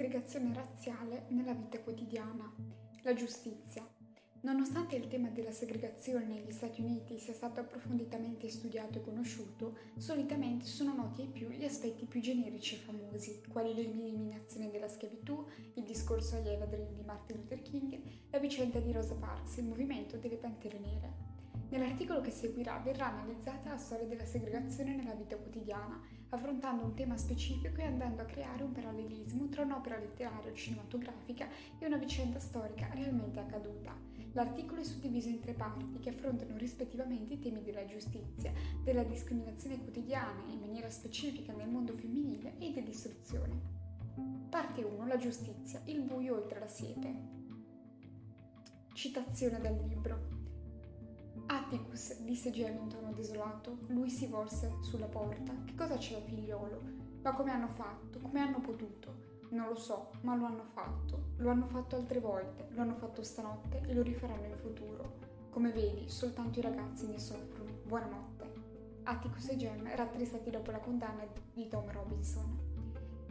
segregazione razziale nella vita quotidiana, la giustizia. Nonostante il tema della segregazione negli Stati Uniti sia stato approfonditamente studiato e conosciuto, solitamente sono noti ai più gli aspetti più generici e famosi, quali l'eliminazione della schiavitù, il discorso agli evadri di Martin Luther King, la vicenda di Rosa Parks il movimento delle Pantere Nere. Nell'articolo che seguirà verrà analizzata la storia della segregazione nella vita quotidiana, affrontando un tema specifico e andando a creare un parallelismo tra un'opera letteraria o cinematografica e una vicenda storica realmente accaduta. L'articolo è suddiviso in tre parti che affrontano rispettivamente i temi della giustizia, della discriminazione quotidiana in maniera specifica nel mondo femminile e dell'istruzione. Parte 1. La giustizia, il buio oltre la siepe. Citazione dal libro. Atticus, disse Gemma in tono desolato. Lui si volse sulla porta. Che cosa c'è, figliolo? Ma come hanno fatto? Come hanno potuto? Non lo so, ma lo hanno fatto. Lo hanno fatto altre volte, lo hanno fatto stanotte e lo rifaranno in futuro. Come vedi, soltanto i ragazzi ne soffrono. Buonanotte. Atticus e Jem rattristati dopo la condanna di Tom Robinson.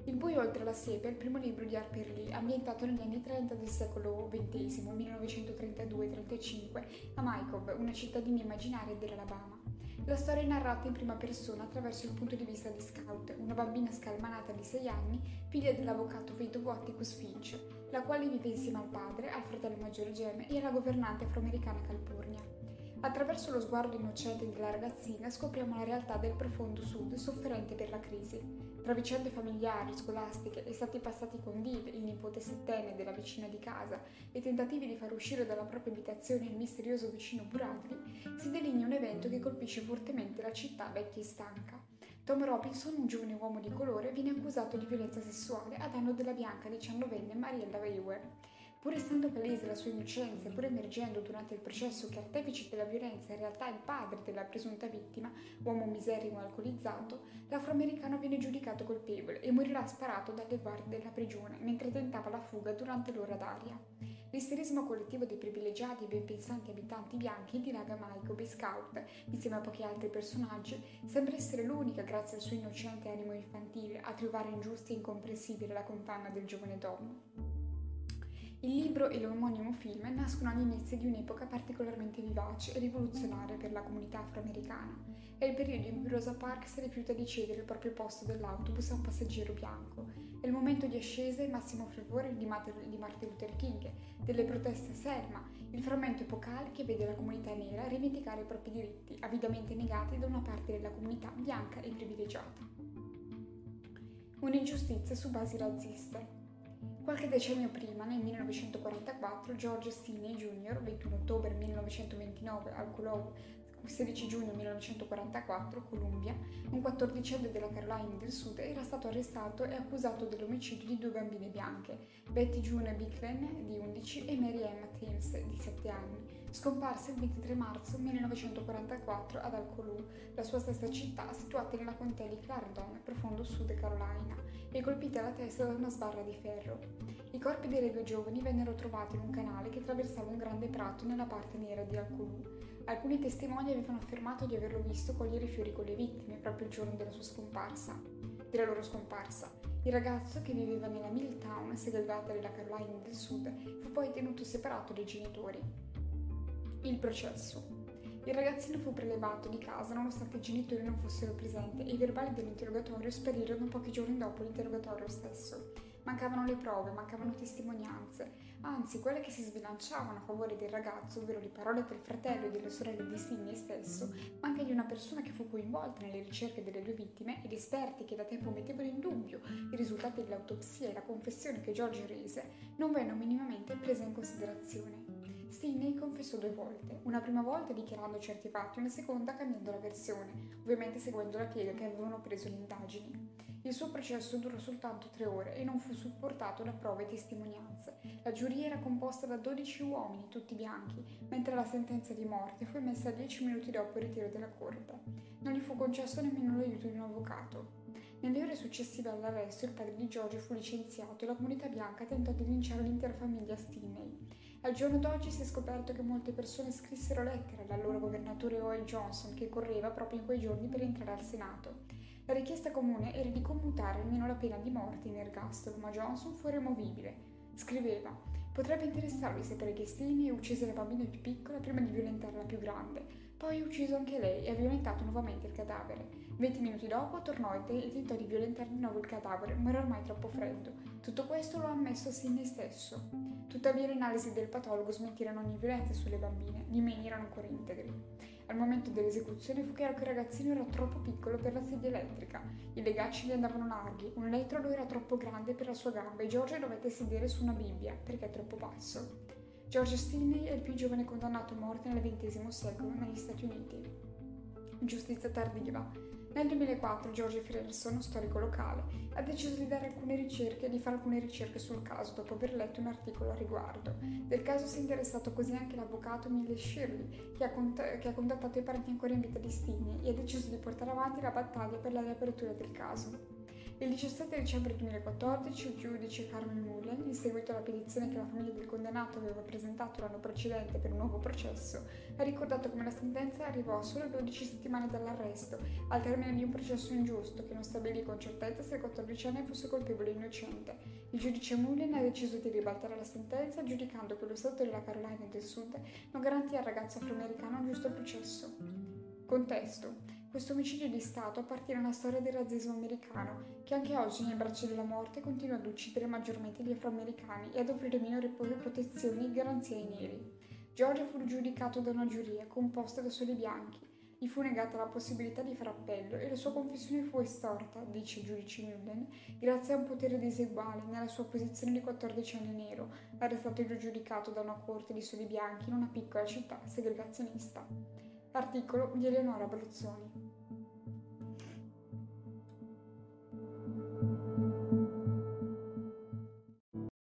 Il buio oltre la siepe è il primo libro di Harper Lee, ambientato negli anni 30 del secolo XX, 1932-35, a Mycove, una cittadina immaginaria dell'Alabama. La storia è narrata in prima persona attraverso il punto di vista di Scout, una bambina scalmanata di 6 anni, figlia dell'avvocato vedovo Atticus Finch, la quale vive insieme al padre, al fratello maggiore Jem e alla governante afroamericana Calpurnia. Attraverso lo sguardo innocente della ragazzina scopriamo la realtà del profondo sud sofferente per la crisi. Tra vicende familiari, scolastiche e stati passati con Viv, il nipote settenne della vicina di casa, e tentativi di far uscire dalla propria abitazione il misterioso vicino Bradley, si delinea un evento che colpisce fortemente la città vecchia e stanca. Tom Robinson, un giovane uomo di colore, viene accusato di violenza sessuale a danno della bianca diciannovenne Mariella Weaver. Pur essendo palese la sua innocenza e pur emergendo durante il processo che artefice della violenza in realtà è il padre della presunta vittima, uomo miserrimo e alcolizzato, l'afroamericano viene giudicato colpevole e morirà sparato dalle guardie della prigione mentre tentava la fuga durante l'ora d'aria. L'isterismo collettivo dei privilegiati e ben pensanti abitanti bianchi dilaga Michael B. Scout, insieme a pochi altri personaggi, sembra essere l'unica, grazie al suo innocente animo infantile, a trovare ingiusta e incomprensibile la condanna del giovane Dom. Il libro e l'omonimo film nascono agli inizi di un'epoca particolarmente vivace e rivoluzionaria per la comunità afroamericana. È il periodo in cui Rosa Parks rifiuta di cedere il proprio posto dell'autobus a un passeggero bianco. È il momento di ascesa e massimo fervore di Martin Luther King, delle proteste a Selma, il frammento epocale che vede la comunità nera rivendicare i propri diritti, avidamente negati da una parte della comunità bianca e privilegiata. Un'ingiustizia su basi razziste. Qualche decennio prima, nel 1944, George Stinney Jr., 21 ottobre 1929 al Colombo 16 giugno 1944, Columbia, un quattordicenne della Carolina del Sud era stato arrestato e accusato dell'omicidio di due bambine bianche, Betty June Bicklen di 11 e Mary Emma Thames di 7 anni, scomparse il 23 marzo 1944 ad Alcolù, la sua stessa città situata nella contea di Clarendon, profondo sud Carolina, e colpite alla testa da una sbarra di ferro. I corpi delle due giovani vennero trovati in un canale che attraversava un grande prato nella parte nera di Alcolù. Alcuni testimoni avevano affermato di averlo visto cogliere i fiori con le vittime proprio il giorno della sua scomparsa. Della loro scomparsa. Il ragazzo, che viveva nella Milltown, segregata della Carolina del Sud, fu poi tenuto separato dai genitori. Il processo. Il ragazzino fu prelevato di casa nonostante i genitori non fossero presenti e i verbali dell'interrogatorio sparirono pochi giorni dopo l'interrogatorio stesso. Mancavano le prove, mancavano testimonianze, anzi quelle che si sbilanciavano a favore del ragazzo, ovvero le parole del fratello e delle sorelle di Sidney stesso, ma anche di una persona che fu coinvolta nelle ricerche delle due vittime ed esperti che da tempo mettevano in dubbio i risultati dell'autopsia e la confessione che George rese, non vennero minimamente prese in considerazione. Stinney confessò due volte, una prima volta dichiarando certi fatti, una seconda cambiando la versione, ovviamente seguendo la piega che avevano preso le indagini. Il suo processo durò soltanto tre ore e non fu supportato da prove e testimonianze. La giuria era composta da 12 uomini, tutti bianchi, mentre la sentenza di morte fu emessa dieci minuti dopo il ritiro della corte. Non gli fu concesso nemmeno l'aiuto di un avvocato. Nelle ore successive all'arresto il padre di George fu licenziato e la comunità bianca tentò di linciare l'intera famiglia Stinney. Al giorno d'oggi si è scoperto che molte persone scrissero lettere all'allora governatore O.L. Johnson che correva proprio in quei giorni per entrare al Senato. La richiesta comune era di commutare almeno la pena di morte in ergastolo, ma Johnson fu removibile. Scriveva: Potrebbe interessarvi sapere che Stini uccise la bambina più piccola prima di violentare la più grande. Poi ucciso anche lei e ha violentato nuovamente il cadavere. Venti minuti dopo tornò e tentò di violentare di nuovo il cadavere, ma era ormai troppo freddo. Tutto questo lo ha ammesso Sidney stesso. Tuttavia le analisi del patologo smettirono ogni violenza sulle bambine, gli meni erano ancora integri. Al momento dell'esecuzione fu chiaro che il ragazzino era troppo piccolo per la sedia elettrica, i legacci gli andavano larghi, un elettrodo era troppo grande per la sua gamba e George dovette sedere su una Bibbia perché è troppo basso. George Stinney è il più giovane condannato a morte nel XX secolo negli Stati Uniti. Giustizia tardiva. Nel 2004 George Frierson, storico locale, ha deciso di ricerche di fare alcune ricerche sul caso dopo aver letto un articolo a riguardo. Del caso si è interessato così anche l'avvocato Mille Shirley, che ha, cont- che ha contattato i parenti ancora in vita di Stinney e ha deciso di portare avanti la battaglia per la riapertura del caso. Il 17 dicembre 2014 il giudice Carmen Mullen, in seguito alla petizione che la famiglia del condannato aveva presentato l'anno precedente per un nuovo processo, ha ricordato come la sentenza arrivò solo 12 settimane dall'arresto, al termine di un processo ingiusto che non stabilì con certezza se il 14enne fosse colpevole o innocente. Il giudice Mullen ha deciso di ribaltare la sentenza giudicando che lo Stato della Carolina del Sud non garantì al ragazzo afroamericano un giusto processo. Contesto. Questo omicidio di Stato appartiene a una storia del razzismo americano, che anche oggi nel braccio della morte continua ad uccidere maggiormente gli afroamericani e ad offrire minori protezioni e garanzie ai neri. Georgia fu giudicato da una giuria composta da soli bianchi. Gli fu negata la possibilità di fare appello e la sua confessione fu estorta, dice il giudice Mullen, grazie a un potere diseguale nella sua posizione di 14 anni nero, arrestato e giudicato da una corte di soli bianchi in una piccola città segregazionista. Articolo di Eleonora Bruzzoni.